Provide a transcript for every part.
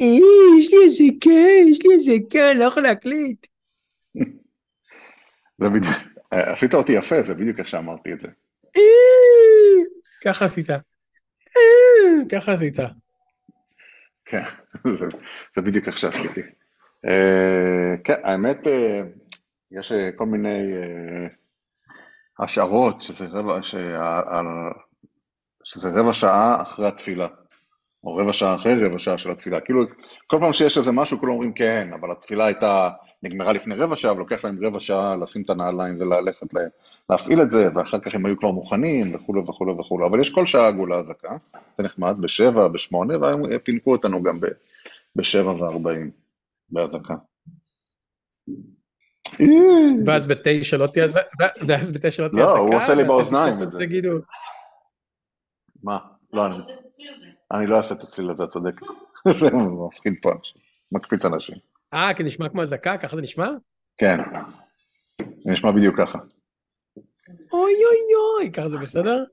יש לי איזה כן, יש לי איזה כן, לא יכול להקליט. זה בדיוק, עשית אותי יפה, זה בדיוק איך שאמרתי את זה. אה, ככה עשית. אה, ככה עשית. כן, זה, זה בדיוק איך שעשיתי. אה, כן, האמת, יש כל מיני השערות שזה רבע שעה אחרי התפילה, או רבע שעה אחרי רבע שעה של התפילה. כאילו, כל פעם שיש איזה משהו, כולם אומרים כן, אבל התפילה הייתה, נגמרה לפני רבע שעה, ולוקח להם רבע שעה לשים את הנעליים וללכת לה- להפעיל את זה, ואחר כך הם היו כבר מוכנים, וכולי וכולי וכולי. אבל יש כל שעה עגולה אזעקה, זה נחמד, בשבע, בשמונה, והם פינקו אותנו גם ב- בשבע וארבעים באזעקה. ואז בתשע לא תהיה אזעקה? ואז בתשע לא תהיה לא, אזעקה? הוא עושה לי באוזניים את זה. מה? לא, אני, אני לא אעשה את הצליל הזה, את צודקת. זה מפחיד פה אנשים, מקפיץ אנשים. אה, כי נשמע כמו אזעקה? ככה זה נשמע? כן, זה נשמע בדיוק ככה. אוי אוי אוי, ככה זה בסדר?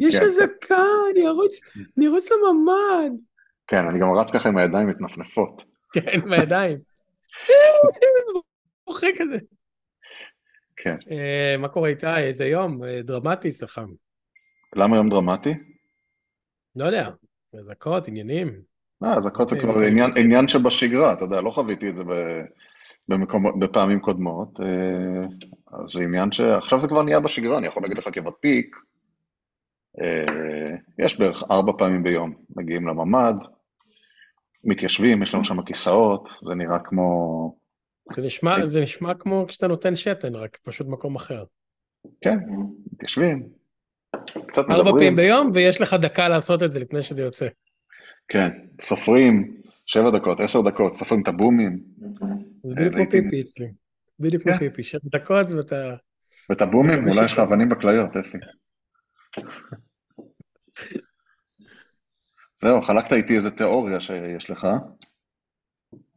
יש כן, אזעקה, אני ארוץ, אני ארוץ לממ"ד. כן, אני גם רץ ככה עם הידיים מתנפנפות. כן, בידיים. בוכה כזה. כן. אה, מה קורה איתי? איזה יום אה, דרמטי אצלך. למה יום דרמטי? לא יודע, אזעקות, עניינים. אה, אזעקות זה אה, כבר אוקיי. עניין, עניין שבשגרה, אתה יודע, לא חוויתי את זה ב- במקום, בפעמים קודמות. אה, אז זה עניין ש... עכשיו זה כבר נהיה בשגרה, אני יכול להגיד לך כוותיק, אה, יש בערך ארבע פעמים ביום, מגיעים לממ"ד, מתיישבים, יש לנו שם כיסאות, זה נראה כמו... זה נשמע, זה נשמע כמו כשאתה נותן שתן, רק פשוט מקום אחר. כן, מתיישבים, קצת ארבע פעמים מדברים, ביום, ויש לך דקה לעשות את זה לפני שזה יוצא. כן, סופרים, שבע דקות, עשר דקות, סופרים את הבומים, זה בדיוק כמו פיפי אצלי. בדיוק כמו כן. פיפי, שבע דקות ואתה... ואת הבומים, אולי יש לך אבנים בכליות, אפי. זהו, חלקת איתי איזה תיאוריה שיש לך.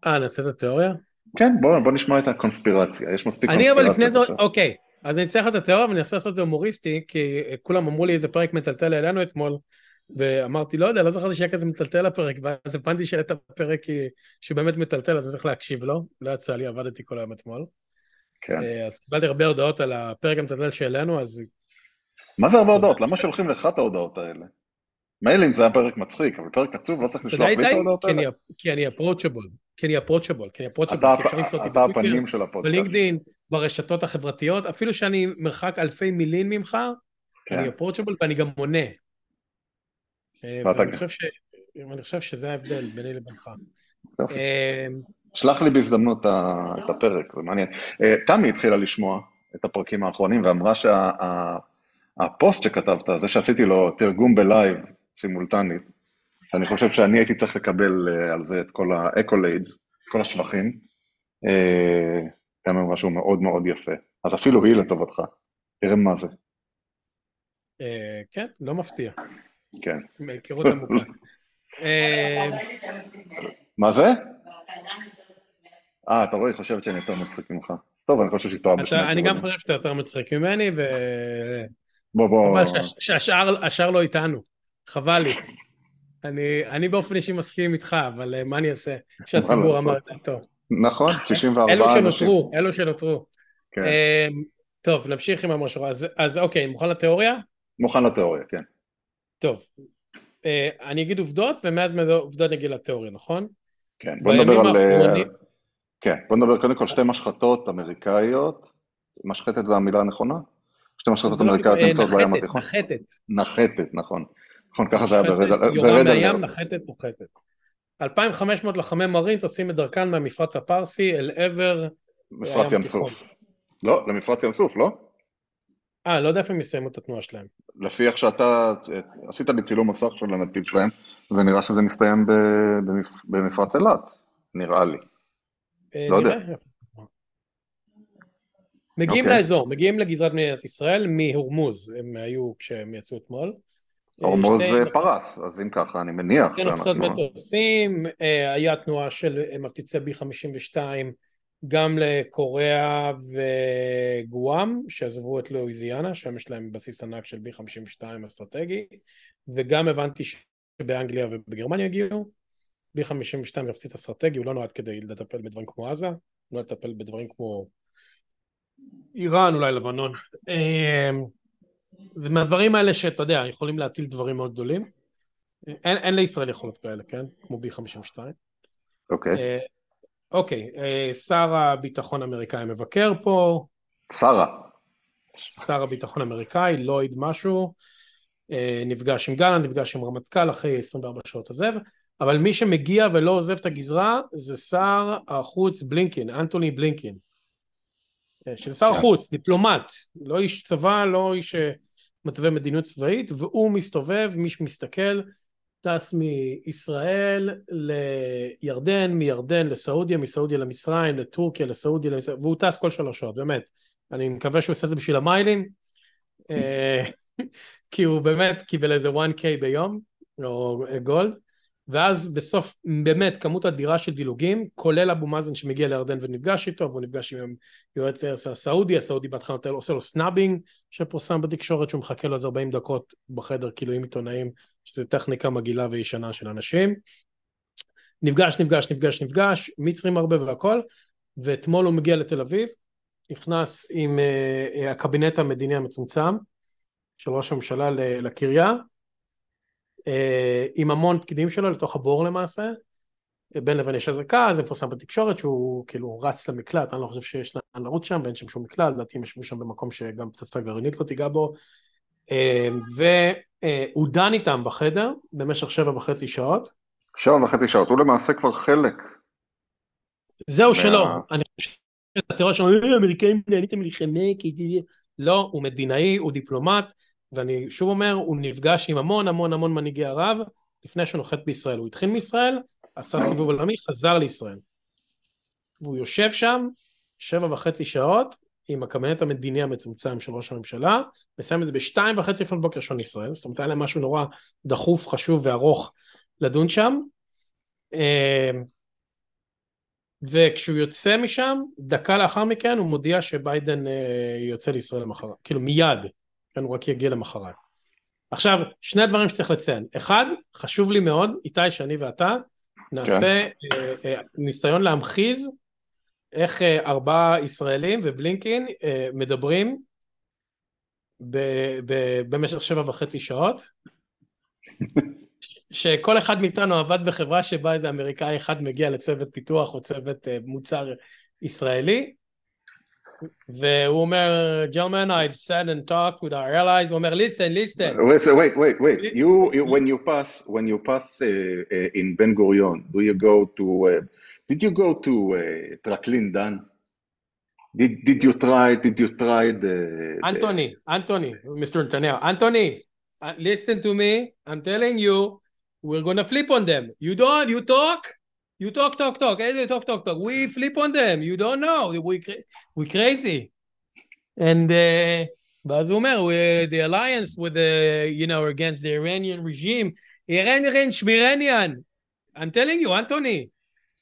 אה, נעשה את התיאוריה? כן, בוא, בוא נשמע את הקונספירציה, יש מספיק אני אבל לפני זה. אוקיי, אז אני אצטרך את התיאוריה ואני אנסה לעשות את זה הומוריסטי, כי כולם אמרו לי איזה פרק מטלטל העלינו אתמול, ואמרתי, לא יודע, לא זכרתי שיהיה כזה מטלטל הפרק, ואז הבנתי שהעלית פרק שבאמת מטלטל, אז אני צריך להקשיב לו, לא יצא לי, עבדתי כל היום אתמול. כן. אה, אז קיבלתי הרבה הודעות על הפרק המטלטל שהעלינו, אז מה זה הרבה הודעות? למה שולחים לך את ההודעות האלה? מילא אם זה היה פרק מצחיק, אבל פרק עצוב לא צריך לשלוח לי את? ההודעות האלה? כי אני אפרוצ'בול, כי אני אפרוצ'בול, כי אני אפרוצ'בול, כי אפשר למצוא אותי בטוויטר. בלינקדאין, ברשתות החברתיות, אפילו שאני מרחק אלפי מילים ממך, כן. אני אפרוצ'בול ואני גם עונה. אה, ואני גם. חושב ש- אני חושב שזה ההבדל ביני לבינך. אה, שלח לי בהזדמנות ה- את הפרק, זה מעניין. אה, תמי התחילה לשמוע את הפרקים האחרונים ואמרה שהפוסט שכתבת, זה שעשיתי לו תרגום בלייב סימולטנית, שאני חושב שאני הייתי צריך לקבל על זה את כל ה accolades, כל השבחים, אמרה שהוא מאוד מאוד יפה. אז אפילו היא לטובתך. תראה מה זה. אה, כן, לא מפתיע, כן. מהיכרות עמוקה. אה, מה זה? אה, אתה רואה, היא חושבת שאני יותר מצחיק ממך. טוב, אני חושב שהיא טועה בשני אני גם. חושב שאתה יותר מצחיק ממני, בוא, בוא. וחבל שהש- שהשאר השאר לא איתנו. חבל לי. אני, אני באופן אישי מסכים איתך, אבל אה, מה אני אעשה? שהציבור וואלה, אמר את דעתו. נכון, 64 אלו אנשים. שנותרו, אלו שנותרו. כן. אה, טוב, נמשיך עם המשהו. אז, אז אוקיי, מוכן לתיאוריה? מוכן לתיאוריה, כן. טוב. אה, אני אגיד עובדות, ומאז מעובדות נגיד לתיאוריה, נכון? כן, בוא נדבר על... אה, האחרונים- כן, בוא נדבר קודם כל שתי משחטות אמריקאיות. משחטת זה המילה הנכונה? שתי משחטות לא- אמריקאיות אה, נמצאות בים התיכון. נחתת. נחתת, נכון. נכון, ככה זה היה ברד יורה מהים. נחתת, נוחתת. 2,500 לוחמי מרינס עושים את דרכם מהמפרץ הפרסי אל עבר... מפרץ ים סוף. לא, למפרץ ים סוף, לא? אה, לא יודע איפה הם יסיימו את התנועה שלהם. לפי איך שאתה עשית לי צילום מסך של הנתיב שלהם, זה נראה שזה מסתיים ב- במפ- במפרץ אילת, נראה לי. אה, לא יודע. מגיעים אוקיי. לאזור, מגיעים לגזרת מדינת ישראל מהורמוז, הם היו כשהם יצאו אתמול. אה, הורמוז שתי- זה פרס, אז אם ככה, אני מניח כן, נוסעות שאנחנו... מטוסים, אה, היה תנועה של אה, מפציצי B-52 גם לקוריאה וגואם, שעזבו את לואיזיאנה, שם יש להם בסיס ענק של B-52 אסטרטגי, וגם הבנתי שבאנגליה ובגרמניה הגיעו. B-52 זה יחסית אסטרטגי, הוא לא נועד כדי לטפל בדברים כמו עזה, הוא נועד לטפל בדברים כמו איראן, אולי לבנון. זה מהדברים האלה שאתה יודע, יכולים להטיל דברים מאוד גדולים. אין, אין לישראל יכולות כאלה, כן? כמו B-52. אוקיי. אה, אוקיי, אה, שר הביטחון האמריקאי מבקר פה. שרה. שר הביטחון האמריקאי, לויד משהו, אה, נפגש עם גלנט, נפגש עם רמטכ"ל אחרי 24 שעות עזב, אבל מי שמגיע ולא עוזב את הגזרה זה שר החוץ בלינקין, אנטוני בלינקין. שזה שר חוץ, דיפלומט, לא איש צבא, לא איש מתווה מדיניות צבאית, והוא מסתובב, מי שמסתכל, טס מישראל לירדן, מירדן לסעודיה, מסעודיה למצרים, לטורקיה, לסעודיה, למצרים, והוא טס כל שלוש שעות, באמת. אני מקווה שהוא עושה את זה בשביל המיילים, אה, כי הוא באמת קיבל איזה 1K ביום, או גולד, ואז בסוף באמת כמות אדירה של דילוגים, כולל אבו מאזן שמגיע לירדן ונפגש איתו, והוא נפגש עם יועץ הסעודי, הסעודי בהתחלה עושה לו snubbing, שפורסם בתקשורת שהוא מחכה לו איזה 40 דקות בחדר כאילו עם עיתונאים, שזו טכניקה מגעילה וישנה של אנשים. נפגש, נפגש, נפגש, נפגש, מצרים הרבה והכל, ואתמול הוא מגיע לתל אביב, נכנס עם uh, הקבינט המדיני המצומצם של ראש הממשלה לקריה, עם המון פקידים שלו לתוך הבור למעשה. בין לבין יש אזעקה, זה מפורסם בתקשורת שהוא כאילו רץ למקלט, אני לא חושב שיש לאן לרוץ שם ואין שם שום מקלט, לדעתי הם ישבו שם במקום שגם פצצה גרעינית לא תיגע בו. אה, והוא דן איתם בחדר במשך שבע וחצי שעות. שבע וחצי שעות, הוא למעשה כבר חלק. זהו שלא, אני חושב שהטרור שלנו, אה, האמריקאים נהניתם מלחמה, לא, הוא מדינאי, הוא דיפלומט. ואני שוב אומר, הוא נפגש עם המון המון המון מנהיגי ערב לפני שהוא נוחת בישראל. הוא התחיל מישראל, עשה סיבוב עולמי, חזר לישראל. והוא יושב שם שבע וחצי שעות עם הקבינט המדיני המצומצם של ראש הממשלה, מסיים את זה בשתיים וחצי לפנות בוקר שעון ישראל, זאת אומרת היה להם משהו נורא דחוף, חשוב וארוך לדון שם. אה, וכשהוא יוצא משם, דקה לאחר מכן הוא מודיע שביידן אה, יוצא לישראל למחרת, כאילו מיד, כן, הוא רק יגיע למחרת. עכשיו, שני דברים שצריך לציין. אחד, חשוב לי מאוד, איתי, שאני ואתה, נעשה כן. אה, אה, ניסיון להמחיז איך אה, ארבעה ישראלים ובלינקין אה, מדברים ב, ב, במשך שבע וחצי שעות. שכל אחד מאיתנו עבד בחברה שבה איזה אמריקאי אחד מגיע לצוות פיתוח או צוות אה, מוצר ישראלי, והוא אומר, gentlemen, I've sat and talked with our allies, הוא אומר, listen, listen. Wait, wait, wait, wait. You, you when you pass, when you pass uh, uh, in Ben Gurion, do you go to, uh, did you go to uh, Traklin Dan? Did, did you try, did you try the... Anthony, the... Anthony, Mr. Netanyahu, Anthony, uh, listen to me, I'm telling you, we're gonna flip on them. You don't, you talk, You talk, talk, talk. איזה talk, talk, talk. We flip on them. You don't know. We, we crazy. And uh, ואז הוא אומר, the alliance with the, you know, against the Iranian regime, Iranian שמירניאן. I'm telling you, אנטוני.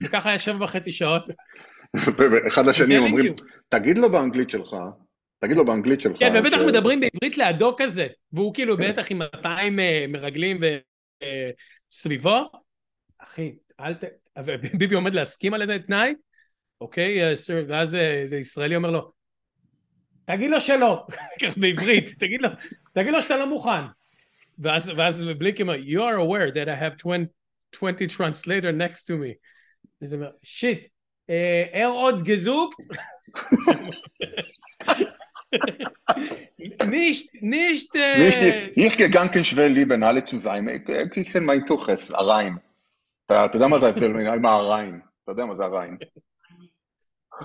וככה היה שבע וחצי שעות. אחד לשני אומרים, תגיד לו באנגלית שלך, תגיד לו באנגלית שלך. כן, ובטח מדברים בעברית לידו כזה, והוא כאילו בטח עם 200 מרגלים וסביבו. אחי, אל ת... ביבי עומד להסכים על איזה תנאי, אוקיי, אה, ואז איזה ישראלי אומר לו, תגיד לו שלא, כך בעברית, תגיד לו, תגיד לו שאתה לא מוכן. ואז, ואז בלינק אומר, you are aware that I have 20, 20 translator next to me. וזה אומר, שיט, er עוד גזוק? nicht, nicht, nicht, ich gegangen schwer lieben alle zu sein, ich sind mein Tuches. אתה יודע מה זה ההבדל עם הריין? אתה יודע מה זה הריין?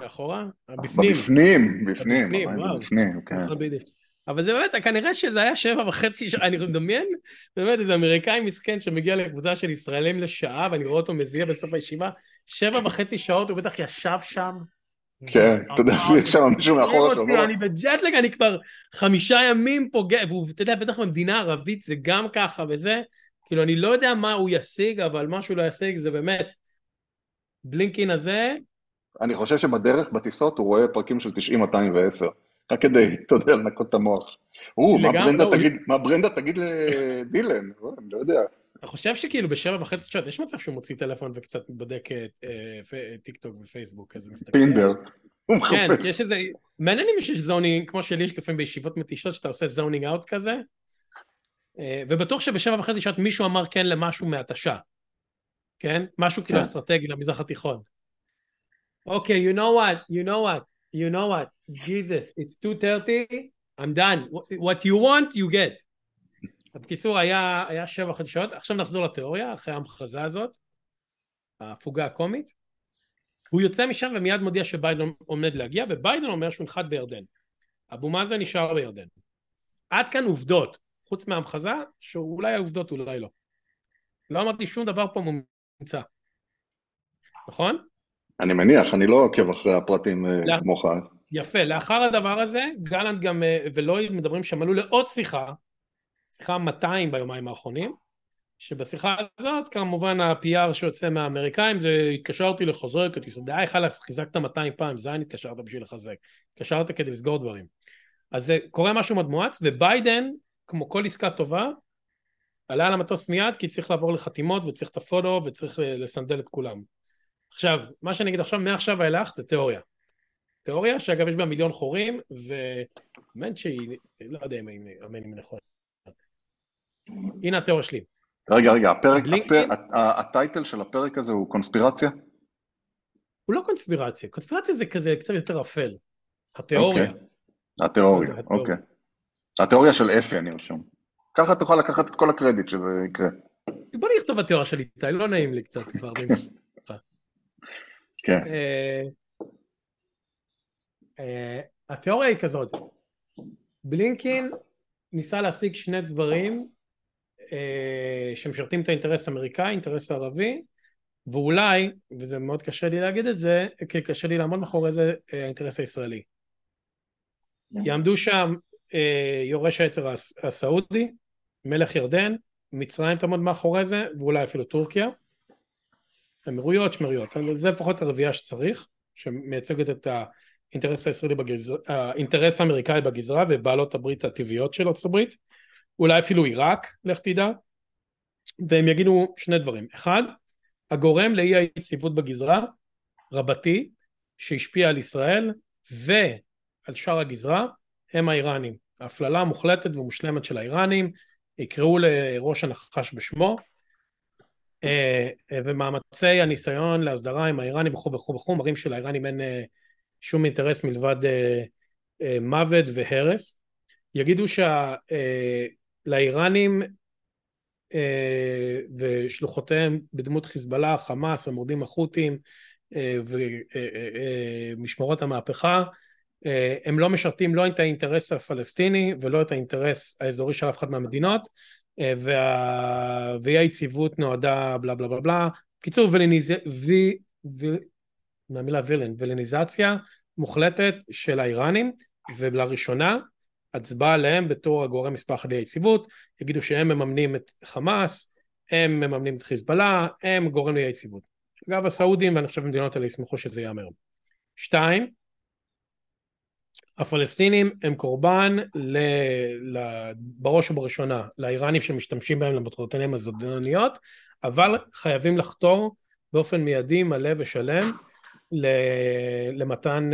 מאחורה? בפנים. בפנים, בפנים, בפנים, כן. אבל זה באמת, כנראה שזה היה שבע וחצי שעה, אני מדמיין, באמת איזה אמריקאי מסכן שמגיע לקבוצה של ישראלים לשעה, ואני רואה אותו מזיע בסוף הישיבה, שבע וחצי שעות הוא בטח ישב שם. כן, אתה יודע, יש שם מישהו מאחורה שאומר... אני בג'טלג, אני כבר חמישה ימים פה, ואתה יודע, בטח במדינה ערבית זה גם ככה וזה, כאילו, אני לא יודע מה הוא ישיג, אבל מה שהוא לא ישיג זה באמת, בלינקין הזה... אני חושב שבדרך בטיסות הוא רואה פרקים של 90-210, רק כדי, אתה יודע, לנקות את המוח. או, מה ברנדה תגיד לדילן? אני לא יודע. אתה חושב שכאילו בשבע וחצי שעות יש מצב שהוא מוציא טלפון וקצת בודק טיק טוק ופייסבוק. טינדר. הוא כן, יש איזה... מעניין אם יש zoning, כמו שלי יש לפעמים בישיבות מתישות, שאתה עושה zoning out כזה, אה, ובטוח שבשבע וחצי שעות מישהו אמר כן למשהו מהתשה, כן? משהו כאילו כן. אסטרטגי למזרח התיכון. אוקיי, you know what, you know what, you know what, Jesus, it's 2:30, I'm done, what you want, you get. בקיצור, היה, היה שבע וחצי שעות, עכשיו נחזור לתיאוריה, אחרי ההמחזה הזאת, ההפוגה הקומית. הוא יוצא משם ומיד מודיע שביידן עומד להגיע, וביידן אומר שהוא נחת בירדן. אבו מאזן נשאר בירדן. עד כאן עובדות, חוץ מההמחזה, שאולי העובדות אולי לא. לא אמרתי שום דבר פה מומצא. נכון? אני מניח, אני לא עוקב אחרי הפרטים אה, לא. כמוך. יפה, לאחר הדבר הזה, גלנט גם אה, ולויד מדברים שהם עלו לעוד שיחה, שיחה 200 ביומיים האחרונים, שבשיחה הזאת כמובן ה-PR שיוצא מהאמריקאים זה התקשרתי לחזק את ישראל, די חלאס, חיזקת 200 פעם, זין התקשרת בשביל לחזק, התקשרת כדי לסגור דברים. אז זה קורה משהו מאוד מואץ, וביידן, כמו כל עסקה טובה, עלה על המטוס מיד כי צריך לעבור לחתימות וצריך את הפוטו וצריך אה, לסנדל את כולם. עכשיו, מה שאני אגיד עכשיו, מעכשיו ואילך זה תיאוריה. תיאוריה שאגב יש בה מיליון חורים, והאמת שהיא, לא יודע אם אמן אם נכון. הנה התיאוריה שלי. רגע, רגע, הפרק, בלינקדאין? הפ- ה- הטייטל של הפרק הזה הוא קונספירציה? הוא לא קונספירציה, קונספירציה זה כזה קצת יותר אפל. התיאוריה. אוקיי. התיאוריה, זה התיאוריה. התיאוריה של אפי, אני רשום. ככה תוכל לקחת את כל הקרדיט שזה יקרה. בוא נכתוב התיאוריה של איתי, לא נעים לי קצת כבר. כן. אה, אה, התיאוריה היא כזאת, בלינקין ניסה להשיג שני דברים אה, שמשרתים את האינטרס האמריקאי, האינטרס הערבי, ואולי, וזה מאוד קשה לי להגיד את זה, כי קשה לי לעמוד מאחורי זה, האינטרס הישראלי. יעמדו שם יורש העצר הס- הסעודי, מלך ירדן, מצרים תעמוד מאחורי זה, ואולי אפילו טורקיה. אמירויות, שמריות, זה לפחות הרביעייה שצריך, שמייצגת את האינטרס הישראלי האינטרס האמריקאי בגזרה ובעלות הברית הטבעיות של ארצות הברית, אולי אפילו עיראק, לך תדע, והם יגידו שני דברים. אחד, הגורם לאי היציבות בגזרה, רבתי, שהשפיע על ישראל ועל שאר הגזרה, הם האיראנים. ההפללה המוחלטת ומושלמת של האיראנים, יקראו לראש הנחש בשמו, אה, אה, ומאמצי הניסיון להסדרה עם האיראנים וכו' וכו' וכו', מראים שלאיראנים אין אה, שום אינטרס מלבד מוות והרס. יגידו שלאיראנים ושלוחותיהם בדמות חיזבאללה, חמאס, המורדים החות'ים ומשמרות המהפכה, הם לא משרתים לא את האינטרס הפלסטיני ולא את האינטרס האזורי של אף אחת מהמדינות, אה, וה... ואי היציבות נועדה בלה בלה בלה בלה. בקיצור, וליניז... ו... ו... מהמילה וילן, וילניזציה מוחלטת של האיראנים, ולראשונה הצבעה עליהם בתור הגורם מספר אחת ליציבות, יגידו שהם מממנים את חמאס, הם מממנים את חיזבאללה, הם גורם לאי יציבות. אגב הסעודים ואני חושב המדינות האלה ישמחו שזה ייאמר. שתיים, הפלסטינים הם קורבן ל, ל, בראש ובראשונה לאיראנים שמשתמשים בהם למטרותיהם הזדוניות, אבל חייבים לחתור באופן מיידי, מלא ושלם למתן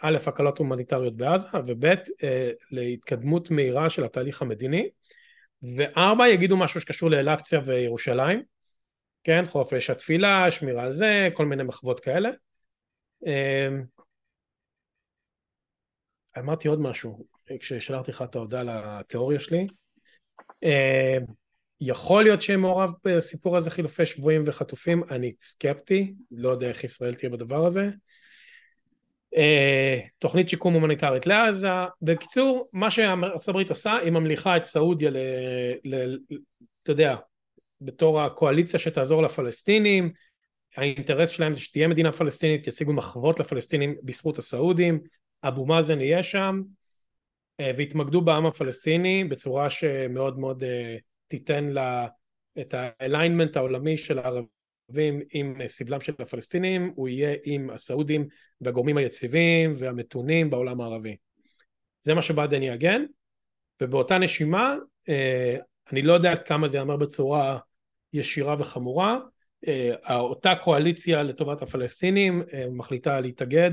א', הקלות הומניטריות בעזה, וב', להתקדמות מהירה של התהליך המדיני, וארבע, יגידו משהו שקשור לאל-אקציה וירושלים, כן, חופש התפילה, שמירה על זה, כל מיני מחוות כאלה. אמרתי עוד משהו כששלחתי לך את ההודעה לתיאוריה שלי. יכול להיות שיהיה מעורב בסיפור הזה חילופי שבויים וחטופים, אני סקפטי, לא יודע איך ישראל תהיה בדבר הזה. תוכנית שיקום הומניטרית לעזה. בקיצור, מה שארצות הברית עושה, היא ממליכה את סעודיה, ל, ל, אתה יודע, בתור הקואליציה שתעזור לפלסטינים, האינטרס שלהם זה שתהיה מדינה פלסטינית, ישיגו מחוות לפלסטינים בזכות הסעודים, אבו מאזן יהיה שם, והתמקדו בעם הפלסטיני בצורה שמאוד מאוד תיתן לה את האליינמנט העולמי של הערבים עם סבלם של הפלסטינים, הוא יהיה עם הסעודים והגורמים היציבים והמתונים בעולם הערבי. זה מה שבאדן יעגן, ובאותה נשימה, אני לא יודע עד כמה זה יאמר בצורה ישירה וחמורה. אותה קואליציה לטובת הפלסטינים מחליטה להתאגד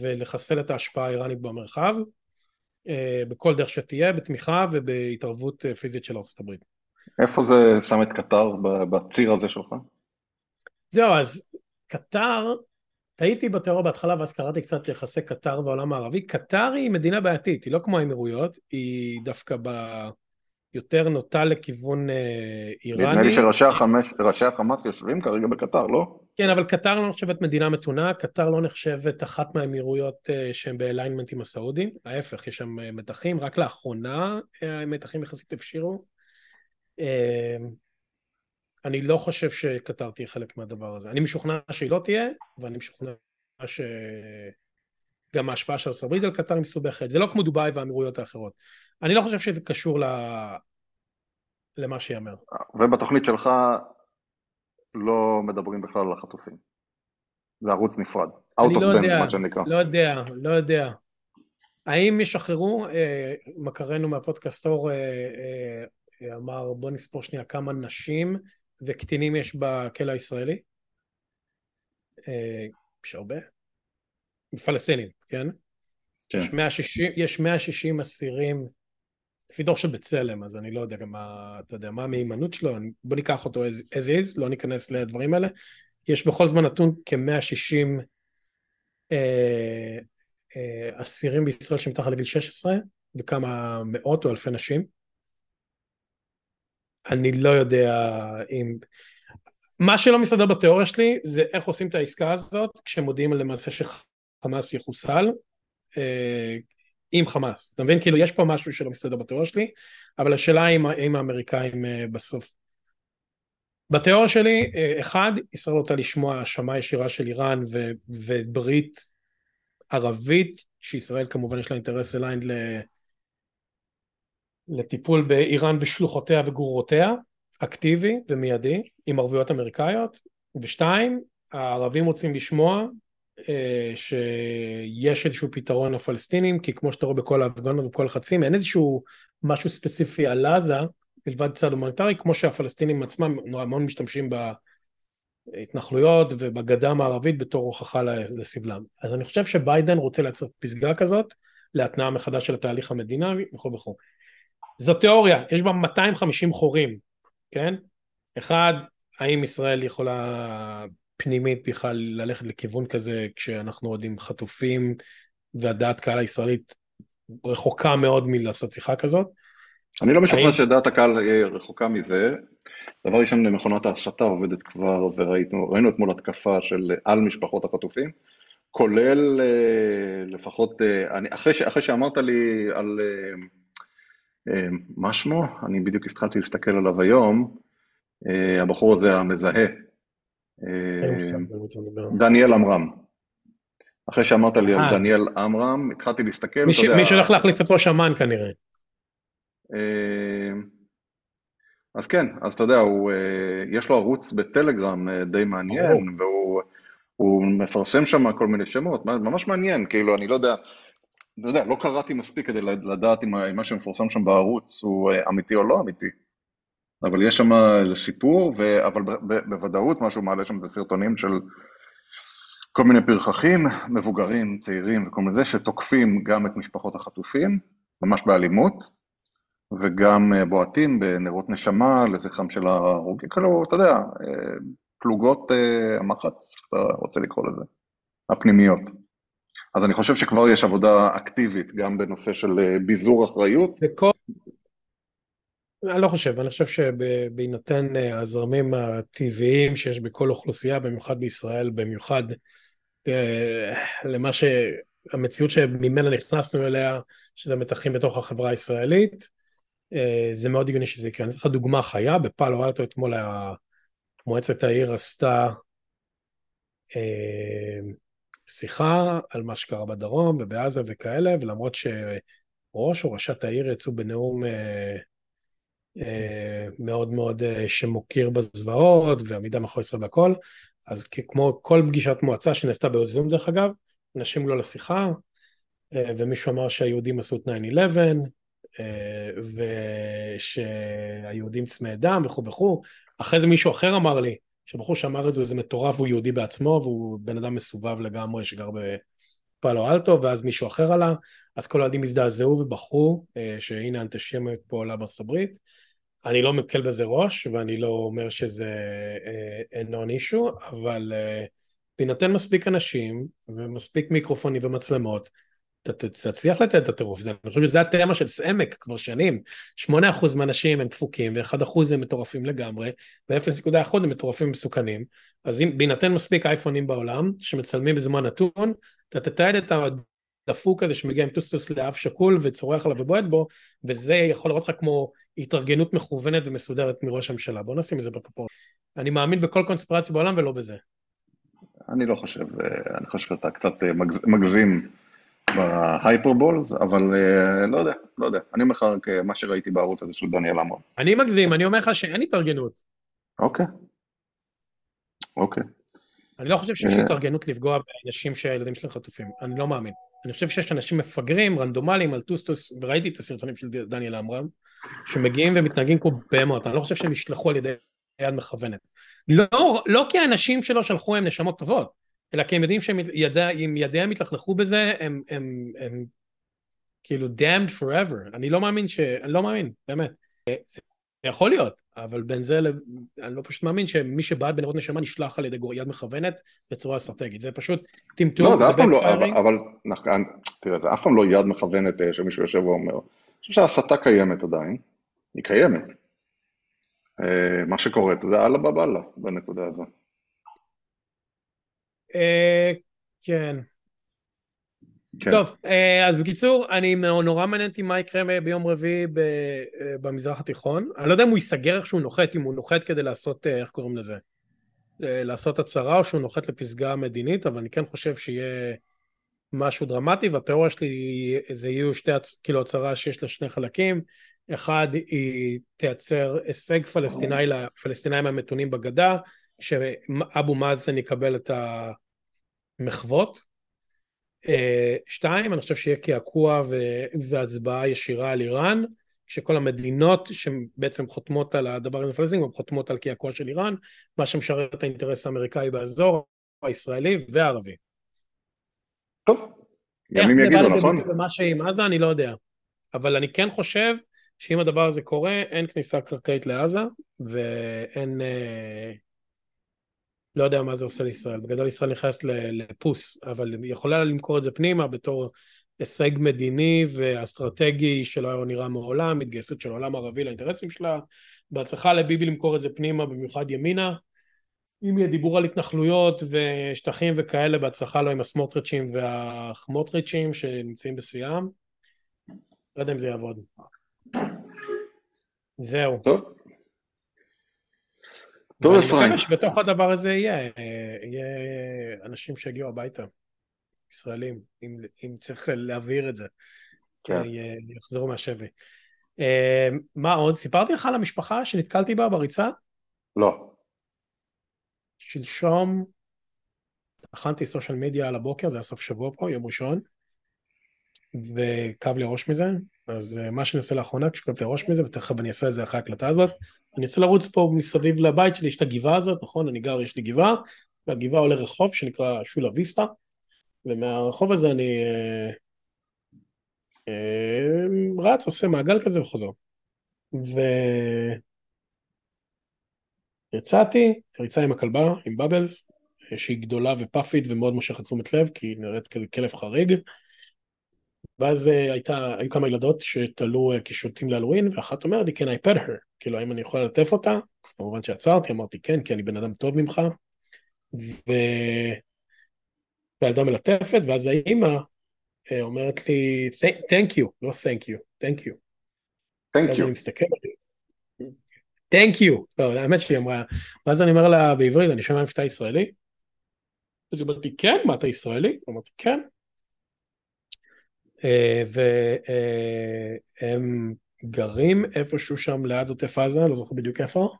ולחסל את ההשפעה האיראנית במרחב. בכל דרך שתהיה, בתמיכה ובהתערבות פיזית של ארצות הברית. איפה זה שם את קטר בציר הזה שלך? זהו, אז קטר, טעיתי בתיאוריה בהתחלה ואז קראתי קצת יחסי קטר והעולם הערבי. קטר היא מדינה בעייתית, היא לא כמו האמירויות, היא דווקא ב... יותר נוטה לכיוון אה, איראני. נדמה לי שראשי החמאס יושבים כרגע בקטר, לא? כן, אבל קטר לא נחשבת מדינה מתונה, קטר לא נחשבת אחת מהאמירויות אה, שהן באליינמנט עם הסעודים, ההפך, יש שם אה, מתחים, רק לאחרונה המתחים יחסית הפשירו. אני לא חושב שקטר תהיה חלק מהדבר הזה. אני משוכנע שהיא לא תהיה, ואני משוכנע שגם ההשפעה של ארצות הברית על קטר היא מסובכת. זה לא כמו דובאי והאמירויות האחרות. אני לא חושב שזה קשור ל... למה שיאמר. ובתוכנית שלך לא מדברים בכלל על החטופים. זה ערוץ נפרד. Out of לא band, מה שנקרא. לא יודע, לא יודע. האם ישחררו, אה, מכרנו מהפודקאסט אור אה, אה, אמר בוא נספור שנייה כמה נשים וקטינים יש בכלא הישראלי? אה, יש הרבה. פלסטינים, כן? כן. יש 160, יש 160 אסירים לפי דוח של בצלם, אז אני לא יודע גם מה, אתה יודע, מה המהימנות שלו, בוא ניקח אותו as, is, לא ניכנס לדברים האלה. יש בכל זמן נתון כ-160 אה, אה, אסירים בישראל שמתחת לגיל 16, וכמה מאות או אלפי נשים. אני לא יודע אם... מה שלא מסתדר בתיאוריה שלי זה איך עושים את העסקה הזאת כשמודיעים למעשה שחמאס יחוסל. עם חמאס. אתה מבין? כאילו יש פה משהו שלא מסתדר בתיאוריה שלי, אבל השאלה היא אם האמריקאים אה, בסוף. בתיאוריה שלי, אה, אחד, ישראל רוצה לשמוע האשמה ישירה של איראן ו- וברית ערבית, שישראל כמובן יש לה אינטרס אליין לטיפול באיראן ושלוחותיה וגרורותיה, אקטיבי ומיידי, עם ערבויות אמריקאיות, ושתיים, הערבים רוצים לשמוע שיש איזשהו פתרון לפלסטינים, כי כמו שאתה רואה בכל ההפגנות ובכל הלחצים, אין איזשהו משהו ספציפי על עזה, מלבד צד הומניטרי, כמו שהפלסטינים עצמם מאוד משתמשים בהתנחלויות ובגדה המערבית בתור הוכחה לסבלם. אז אני חושב שביידן רוצה לייצר פסגה כזאת להתנאה מחדש של התהליך המדינה וכו' וכו'. זו תיאוריה, יש בה 250 חורים, כן? אחד, האם ישראל יכולה פנימית בכלל ללכת לכיוון כזה כשאנחנו עוד עם חטופים והדעת קהל הישראלית רחוקה מאוד מלעשות שיחה כזאת. אני לא משוכנע שדעת הקהל רחוקה מזה. דבר ראשון, מכונת ההסתה עובדת כבר, וראינו אתמול התקפה של על משפחות החטופים, כולל אה, לפחות, אה, אני, אחרי, ש, אחרי שאמרת לי על אה, מה שמו, אני בדיוק התחלתי להסתכל עליו היום, הבחור הזה המזהה, דניאל עמרם. אחרי שאמרת לי על אה. דניאל עמרם, התחלתי להסתכל, אתה יודע... מי שהולך להחליף את ראש אמ"ן כנראה. אה, אז כן, אז אתה יודע, הוא, אה, יש לו ערוץ בטלגרם די מעניין, והוא מפרסם שם כל מיני שמות, ממש מעניין, כאילו, אני לא יודע, אתה יודע, לא קראתי מספיק כדי לדעת אם מה שמפורסם שם בערוץ הוא אמיתי או לא אמיתי. אבל יש שם סיפור, ו... אבל בוודאות מה שהוא מעלה שם זה סרטונים של כל מיני פרחחים, מבוגרים, צעירים וכל מיני זה, שתוקפים גם את משפחות החטופים, ממש באלימות, וגם אה, בועטים בנרות נשמה לזכרם של ההרוגים, כאילו, אתה יודע, אה, פלוגות אה, המחץ, אתה רוצה לקרוא לזה, הפנימיות. אז אני חושב שכבר יש עבודה אקטיבית גם בנושא של ביזור אחריות. וכל, אני לא חושב, אני חושב שבהינתן אה, הזרמים הטבעיים שיש בכל אוכלוסייה, במיוחד בישראל, במיוחד אה, למה ש... המציאות שממנה נכנסנו אליה, שזה מתחים בתוך החברה הישראלית, אה, זה מאוד הגיוני שזה יקרה. אני אתן לך דוגמה חיה, בפעלו אלטו אתמול מועצת העיר עשתה שיחה על מה שקרה בדרום ובעזה וכאלה, ולמרות שראש או ראשת העיר יצאו בנאום מאוד מאוד אה, שמוקיר בזוועות ועמידה מאחורי ישראל והכל, אז כמו כל פגישת מועצה שנעשתה בזום דרך אגב, אנשים לא לשיחה, אה, ומישהו אמר שהיהודים עשו את 9-11, ושהיהודים צמאי דם וכו' וכו', אחרי זה מישהו אחר אמר לי, שבחור שאמר את זה, איזה מטורף, הוא יהודי בעצמו, והוא בן אדם מסובב לגמרי, שגר בפאלו אלטו, ואז מישהו אחר עלה, אז כל הילדים הזדעזעו ובחרו אה, שהנה האנטישמיות פה עולה בארצות הברית. אני לא מקל בזה ראש, ואני לא אומר שזה נון אישו, אבל אה, בהינתן מספיק אנשים, ומספיק מיקרופונים ומצלמות, תצליח לתת את הטירוף הזה. אני חושב שזה התמה של סעמק כבר שנים. 8% מהאנשים הם דפוקים, ו-1% הם מטורפים לגמרי, ו-0.1% הם מטורפים מסוכנים. אז אם בהינתן מספיק אייפונים בעולם, שמצלמים בזמן נתון, אתה תתעד את הדפוק הזה שמגיע עם טוסטוס לאף שקול וצורח עליו ובועט בו, וזה יכול לראות לך כמו התארגנות מכוונת ומסודרת מראש הממשלה. בוא נשים את זה בפרופורט. אני מאמין בכל קונספירציה בעולם ולא בזה. אני לא חושב, אה, אני חושב שאתה קצת אה, מגזים. ב hyperboles, אבל uh, לא יודע, לא יודע. אני אומר לך רק מה שראיתי בערוץ הזה של דניאל עמרם. אני מגזים, אני אומר לך שאין התארגנות. אוקיי. אוקיי. אני לא חושב שיש אה. התארגנות לפגוע באנשים שהילדים שלהם חטופים, אני לא מאמין. אני חושב שיש אנשים מפגרים, רנדומליים, על טוסטוס, וראיתי את הסרטונים של דניאל עמרם, שמגיעים ומתנהגים כמו בהמות, אני לא חושב שהם ישלחו על ידי יד מכוונת. לא, לא כי האנשים שלו שלחו הם נשמות טובות, אלא כי הם יודעים שאם ידע, ידיהם יתלכלכו בזה, הם, הם, הם כאילו damned forever. אני לא מאמין ש... אני לא מאמין, באמת. יכול להיות, אבל בין זה, אני לא פשוט מאמין שמי שבעט בנרות נשמה נשלח על ידי יד מכוונת בצורה אסטרטגית. זה פשוט טמטום. לא, זה אף פעם לא, אבל, אבל תראה, זה אף פעם לא יד מכוונת אה, שמישהו יושב ואומר. אני חושב שההסתה קיימת עדיין, היא קיימת. אה, מה שקורה, זה אללה בבאללה בנקודה. אה, כן. כן. טוב, אה, אז בקיצור, אני נורא מעניין אותי מה יקרה ביום רביעי אה, במזרח התיכון. אני לא יודע אם הוא ייסגר איך שהוא נוחת, אם הוא נוחת כדי לעשות, איך קוראים לזה? לעשות הצהרה או שהוא נוחת לפסגה מדינית, אבל אני כן חושב שיהיה משהו דרמטי, והתיאוריה שלי זה יהיו שתי, כאילו הצהרה שיש לה שני חלקים. אחד, היא תייצר הישג פלסטיני לפלסטינאים המתונים בגדה, שאבו מאזן יקבל את המחוות. אה, שתיים, אני חושב שיהיה קעקוע והצבעה ישירה על איראן, כשכל המדינות שבעצם חותמות על הדבר עם הפלסטינים, חותמות על קעקוע של איראן, מה שמשרת את האינטרס האמריקאי באזור, הישראלי והערבי. טוב, ימים יגידו, נכון? איך זה בא שעם עזה, אני לא יודע. אבל אני כן חושב שאם הדבר הזה קורה, אין כניסה קרקעית לעזה, ואין... אה, לא יודע מה זה עושה לישראל. בגדול ישראל נכנסת לפוס, אבל היא יכולה למכור את זה פנימה בתור הישג מדיני ואסטרטגי שלא נראה מעולם, התגייסות של העולם הערבי לאינטרסים שלה. בהצלחה לביבי למכור את זה פנימה, במיוחד ימינה. אם יהיה דיבור על התנחלויות ושטחים וכאלה, בהצלחה לו עם הסמוטריצ'ים והחמוטריצ'ים שנמצאים בשיאם. לא יודע אם זה יעבוד. זהו. טוב, טוב אפרים. אני מקווה שבתוך הדבר הזה יהיה, יהיה אנשים שיגיעו הביתה, ישראלים, אם, אם צריך להבהיר את זה, כן. יחזרו מהשבי. אה, מה עוד? סיפרתי לך על המשפחה שנתקלתי בה בריצה? לא. שלשום הכנתי סושיאל מדיה על הבוקר, זה היה סוף שבוע פה, יום ראשון, וכאב לי ראש מזה, אז אה, מה שאני עושה לאחרונה, כשכואב לי ראש מזה, ותכף אני אעשה את זה אחרי ההקלטה הזאת, אני רוצה לרוץ פה מסביב לבית שלי, יש את הגבעה הזאת, נכון? אני גר, יש לי גבעה, והגבעה עולה רחוב שנקרא שולה ויסטה, ומהרחוב הזה אני אה, אה, רץ, עושה מעגל כזה וחוזר. ויצאתי, ריצה עם הכלבה, עם בבלס, שהיא גדולה ופאפית ומאוד מושכת תשומת לב, כי היא נראית כזה כלב חריג. ואז אה, הייתה, היו כמה ילדות שתלו אה, קישוטים להלווין, ואחת אומרת לי, כן, I pet her, כאילו, האם אני יכול ללטף אותה? כמובן שעצרתי, אמרתי, כן, כי אני בן אדם טוב ממך. ו... והילדה מלטפת, ואז האימא אה, אומרת לי, thank you, לא thank you, thank you. thank you. אני מסתכל thank you. לא, האמת שהיא אמרה, ואז אני אומר לה בעברית, אני שומע שאתה ישראלי? אז היא אומרת לי, כן, מה אתה ישראלי? אמרתי, כן. אה, והם גרים איפשהו שם ליד עוטף עזה, לא זוכר בדיוק איפה,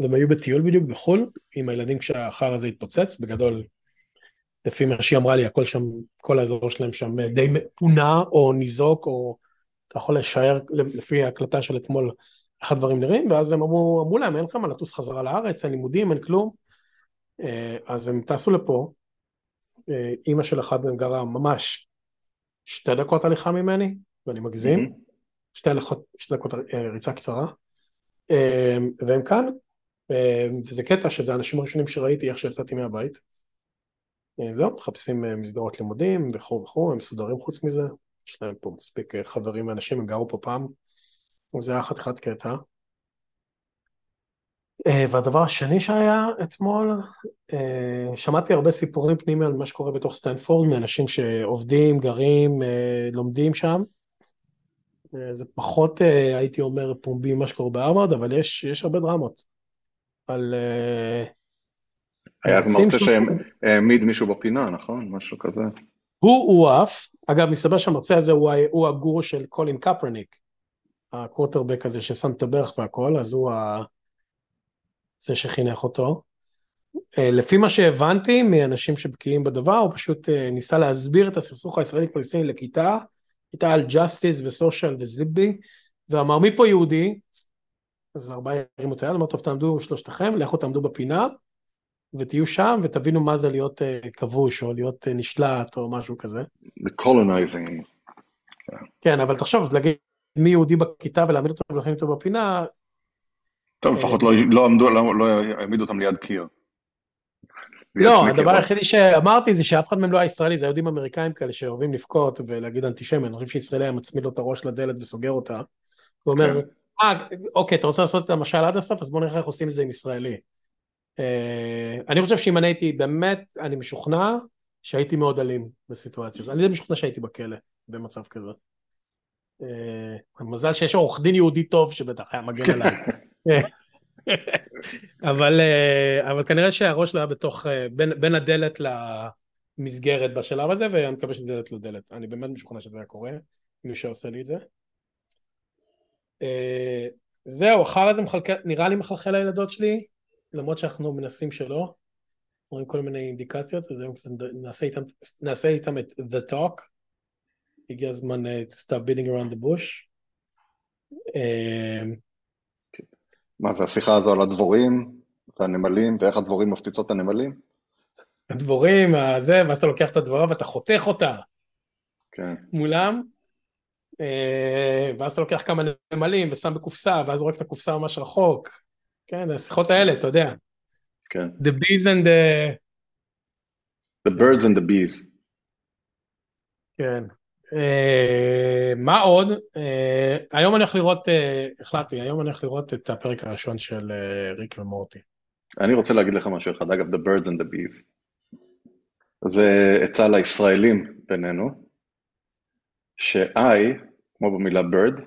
והם היו בטיול בדיוק בחו"ל עם הילדים כשהחר הזה התפוצץ, בגדול, לפי מה שהיא אמרה לי, הכל שם, כל האזור שלהם שם די פונה או ניזוק, או אתה יכול לשער לפי ההקלטה של אתמול, איך הדברים נראים, ואז הם אמרו, אמרו להם, אין לך מה לטוס חזרה לארץ, אין לימודים, אין כלום. אה, אז הם טסו לפה, אה, אימא של אחד מהם גרה ממש שתי דקות הליכה ממני, ואני מגזים, mm-hmm. שתי, דקות, שתי דקות ריצה קצרה, והם כאן, וזה קטע שזה האנשים הראשונים שראיתי איך שיצאתי מהבית. זהו, מחפשים מסגרות לימודים וכו' וכו', הם מסודרים חוץ מזה, יש להם פה מספיק חברים ואנשים, הם גרו פה פעם, זה היה חתיכת קטע. אה, והדבר השני שהיה אתמול, אה, שמעתי הרבה סיפורים פנימי על מה שקורה בתוך סטנפורד, מאנשים שעובדים, גרים, אה, לומדים שם. זה פחות, הייתי אומר, פומבי ממה שקורה בהרווארד, אבל יש, יש הרבה דרמות. על... היה אז מרצה שהעמיד מישהו בפינה, נכון? משהו כזה. הוא הוא עף, אגב, מסתבר שהמרצה הזה הוא, הוא הגורו של קולין קפרניק, הקווטרבק הזה ששם את הברך והכל, אז הוא ה... זה שחינך אותו. אה, לפי מה שהבנתי מאנשים שבקיאים בדבר, הוא פשוט אה, ניסה להסביר את הסכסוך הישראלי-פלסטיני לכיתה, כיתה על ג'אסטיס וסושיאל וזיבדי, ואמר מי פה יהודי? אז ארבעה הרימו את היד, אמר טוב תעמדו שלושתכם, לכו תעמדו בפינה, ותהיו שם ותבינו מה זה להיות uh, כבוש או להיות נשלט או משהו כזה. The colonizing. כן, אבל תחשוב, להגיד מי יהודי בכיתה ולהעמיד אותו ולשים אותו בפינה, טוב, לפחות לא, לא עמדו, לא, לא העמידו אותם ליד קיר. לא, הדבר היחידי שאמרתי זה שאף אחד מהם לא היה ישראלי, זה היהודים אמריקאים כאלה שאוהבים לבכות ולהגיד אנטישמי, אני חושב שישראלי היה מצמיד לו את הראש לדלת וסוגר אותה. הוא אומר, כן. אה, אוקיי, אתה רוצה לעשות את המשל עד הסוף, אז בוא נראה איך עושים את זה עם ישראלי. אה, אני חושב שאם אני הייתי באמת, אני משוכנע שהייתי מאוד אלים בסיטואציה הזאת. אני משוכנע שהייתי בכלא במצב כזה. אה, מזל שיש עורך דין יהודי טוב שבטח היה מגן עליי. אבל, אה, אבל כנראה שהראש שלו היה בתוך, אה, בין, בין הדלת למסגרת בשלב הזה, ואני מקווה שזה דלת לדלת. אני באמת משוכנע שזה היה קורה, מי שעושה לי את זה. אה, זהו, אחר הזה מחלקל, נראה לי מחלחל לילדות שלי, למרות שאנחנו מנסים שלא. רואים כל מיני אינדיקציות, אז היום נעשה נעשה איתם את The Talk. הגיע הזמן to stop beating around the bush. מה זה השיחה הזו על הדבורים והנמלים, ואיך הדבורים מפציצות את הנמלים? הדבורים, הזה, ואז אתה לוקח את הדבורה ואתה חותך אותה. כן. מולם, אה, ואז אתה לוקח כמה נמלים ושם בקופסה, ואז זורק את הקופסה ממש רחוק. כן, השיחות האלה, אתה יודע. כן. The bees and the... The birds and the bees. כן. אה, מה עוד? אה, היום אני הולך לראות, אה, החלטתי, היום אני הולך לראות את הפרק הראשון של ריק ומורטי. אני רוצה להגיד לך משהו אחד, אגב, The Birds and the Bees. זה עצה לישראלים בינינו, ש-I, כמו במילה bird,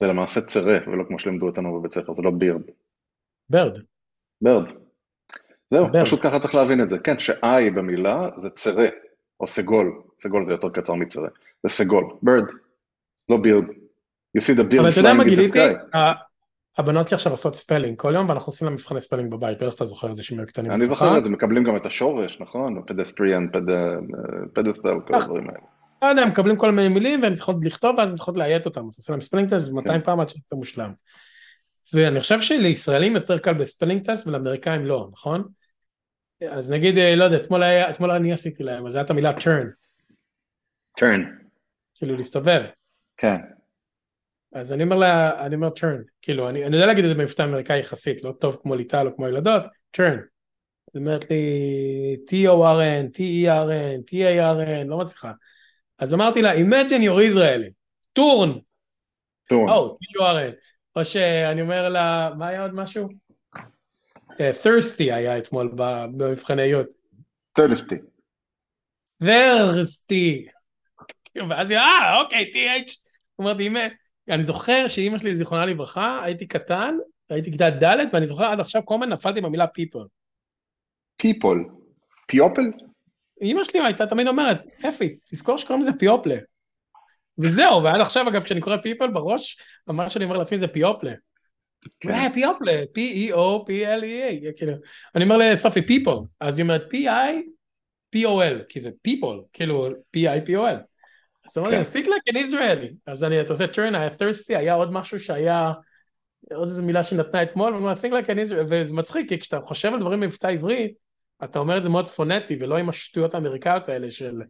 זה למעשה צרה, ולא כמו שלימדו אותנו בבית ספר, זה לא בירד. בירד. בירד. זהו, פשוט ככה צריך להבין את זה. כן, ש-I במילה זה צרה, או סגול, סגול זה יותר קצר מצרה. זה סגול, beard, לא בירד. You see the beard flying in the sky. הבנות שלי עכשיו עושות spelling כל יום ואנחנו עושים להם מבחני spelling בבית, בטח אתה זוכר את זה שהם קטנים. אני זוכר את זה, מקבלים גם את השורש, נכון? pedestrian, pedestal, כל אה, הדברים האלה. לא יודע, מקבלים כל מיני מילים והם צריכות לכתוב ואז הם צריכות לאיית אותם, אז עושים להם spelling test 200 פעם עד שזה מושלם. ואני חושב שלישראלים יותר קל ב spelling test ולאמריקאים לא, נכון? אז נגיד, אה, לא יודע, אתמול אני עשיתי להם, אז את המילה turn. turn. כאילו להסתובב. כן. אז אני אומר לה, אני אומר turn, כאילו, אני, אני יודע להגיד את זה במבטא אמריקאי יחסית, לא טוב כמו ליטל או כמו ילדות, turn. היא אומרת לי T-O-R-N, T-E-R-N, T-A-R-N, לא מצליחה. אז אמרתי לה, imagine you're Israeli, טורן. טורן. או, T-O-R-N. או שאני אומר לה, מה היה עוד משהו? Uh, thirsty היה אתמול במבחני י'. thirsty. thirsty. ואז היא, אה, אוקיי, TH. אמרתי, אני זוכר שאימא שלי, זיכרונה לברכה, הייתי קטן, הייתי כיתה ד', ואני זוכר עד עכשיו כל הזמן נפלתי במילה people. people? פיופל? אימא שלי הייתה תמיד אומרת, אפי, תזכור שקוראים לזה פיופלה. וזהו, ועד עכשיו, אגב, כשאני קורא people בראש, מה שאני אומר לעצמי זה פיופלה. כן. אה, פיופלה, P-E-O-P-L-E-A, כאילו, אני אומר לסופי people, אז היא אומרת P-I-P-O-L, כי זה people, כאילו P-I-P-O-L. אז אמרתי, speak like an Israeli. אז אני, אתה עושה turn, היה thirsty, היה עוד משהו שהיה עוד איזה מילה שנתנה אתמול, אני אומר, think like an Israel, וזה מצחיק, כי כשאתה חושב על דברים במבטא עברית, אתה אומר את זה מאוד פונטי, ולא עם השטויות האמריקאיות האלה של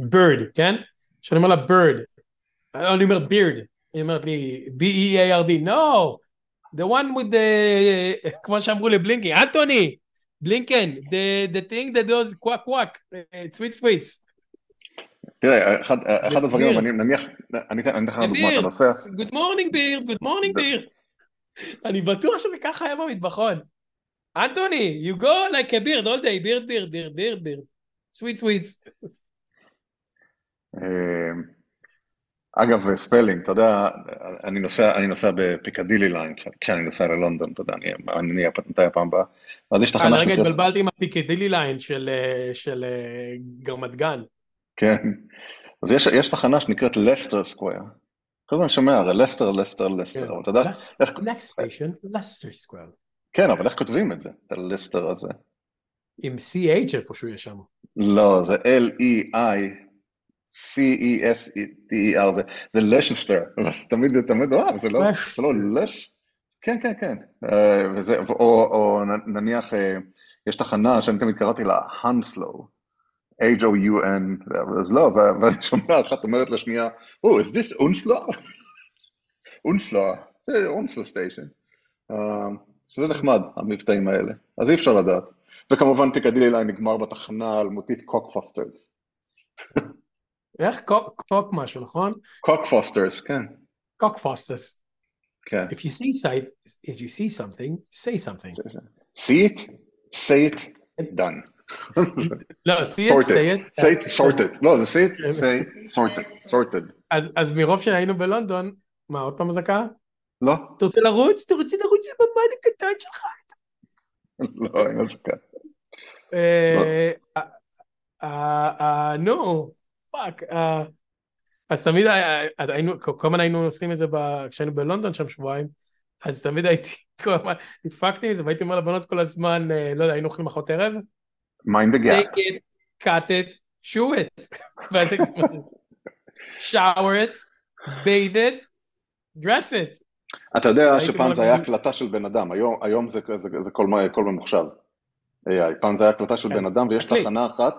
bird, כן? שאני אומר לה bird, אני אומר beard, היא אומרת לי B-E-A-R-D, no, the one with the, כמו שאמרו לבלינקי, אנטוני, בלינקן, the, the thing that does quack quack, צוויץ צוויץ. תראה, אחד, אחד הדברים הבנים, נניח, אני אתן לך דוגמא, אתה נוסע... Good morning beard, good morning beard. אני בטוח שזה ככה היה במטבחון. אנטוני, you go like a beard all day, beard, beard, beard, beard, beard. sweet sweets. אגב, spelling, אתה יודע, אני נוסע, אני נוסע ב Piccadilly Line, כשאני נוסע ללונדון, אתה יודע, אני נהיה מתי הפעם הבאה, אז יש תחנה שנקראת... רגע, התבלבלתי עם ה Piccadilly Line של רמת גן. כן, אז יש, יש תחנה שנקראת Leicester Square. כל הזמן שומע, הרי לסטר, לסטר, לסטר, אבל אתה יודע... איך... next station, Leicester Square. כן, אבל איך כותבים את זה, את הלסטר הזה? עם CH איפשהו יש שם. לא, זה L-E-I. C-E-S-T-E-R, זה לשסטר, תמיד, תמיד, אה, זה לא, זה לא לש? כן, כן, כן. וזה, או, או נניח, יש תחנה שאני תמיד קראתי לה הנסלו, H-O-U-N, אז לא, ואני שומע אחת אומרת לשנייה, Oh, is this אונסלו? אונסלו, אונסלו סטיישן. שזה נחמד, המבטאים האלה. אז אי אפשר לדעת. וכמובן Piccadilly Line נגמר בתחנה האלמותית Cockfosters. איך? קוק משהו, נכון? Cockfosters, כן. Cockfosters. כן. If you see, see, if you see something, say something. See it, say it, done. לא, see it, say it. say it, sorted. לא, זה say it, sorted, sorted. אז מרוב שהיינו בלונדון, מה, עוד פעם אזעקה? לא. אתה רוצה לרוץ? אתה רוצה לרוץ לממ"ד הקטן שלך? לא, אין אזעקה. נו. fuck. אה, אז תמיד היינו, כל הזמן היינו עושים את זה כשהיינו בלונדון שם שבועיים, אז תמיד הייתי, כל הזמן, נדפקתי מזה והייתי אומר לבנות כל הזמן, אה, לא יודע, היינו אוכלים ארוחת ערב? Mind the gap. take it, cut it, chew it. shower it, bathe it, dress it. אתה יודע שפעם זה היה הקלטה של בן אדם, היום, היום זה, זה, זה כל, כל ממוחשב. AI. פעם זה היה הקלטה של כן. בן אדם ויש תחנה אחת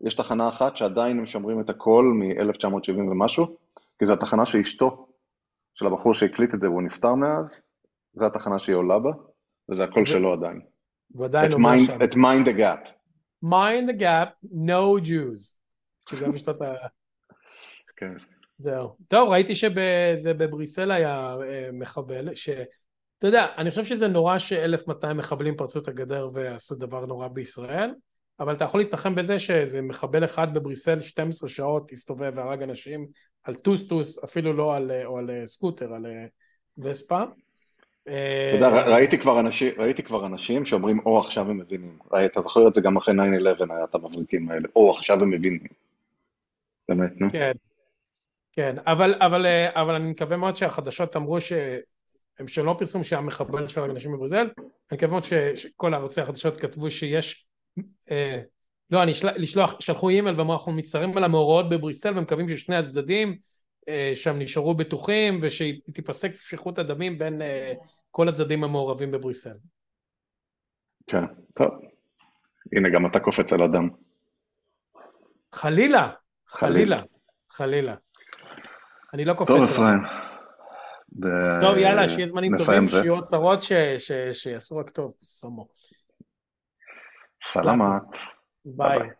יש תחנה אחת שעדיין משמרים את הכל מ-1970 ומשהו, כי זו התחנה שאשתו, של הבחור שהקליט את זה והוא נפטר מאז, זו התחנה שהיא עולה בה, וזה הקול שלו עדיין. ועדיין אומר שם. את mind the gap. mind the gap, no Jews. שזה המשפט ה... כן. זהו. טוב, ראיתי שזה בבריסל היה אה, מחבל, ש... אתה יודע, אני חושב שזה נורא ש-1200 מחבלים פרצו את הגדר ועשו דבר נורא בישראל, אבל אתה יכול להתנחם בזה שאיזה מחבל אחד בבריסל 12 שעות הסתובב והרג אנשים על טוסטוס, אפילו לא על, או על אה, סקוטר, על אה, וספה. אתה יודע, ראיתי כבר, אנשים, ראיתי כבר אנשים שאומרים, או עכשיו הם מבינים. אתה זוכר את זה גם אחרי 9-11, היה את המבריקים האלה, או עכשיו הם מבינים. באמת, נו. כן, כן, אבל, אבל, אה, אבל אני מקווה מאוד שהחדשות אמרו ש... הם שלא פרסמו שהמחבל של אנשים בברזל, אני מקווה מאוד שכל ערוצי החדשות כתבו שיש אה, לא, אני לשלוח, שלחו אימייל ואמרו אנחנו מצטערים על המאורעות בבריסטל ומקווים ששני הצדדים אה, שם נשארו בטוחים ושתיפסק שפיכות הדמים בין אה, כל הצדדים המעורבים בבריסל. כן, טוב. הנה גם אתה קופץ על אדם. חלילה, חלילה, חלילה. אני לא קופץ טוב, אפרים. טוב, יאללה, שיהיה זמנים טובים, שיהיו עוד צרות שיעשו רק טוב, סומו. Salamat. Bye. Bye-bye.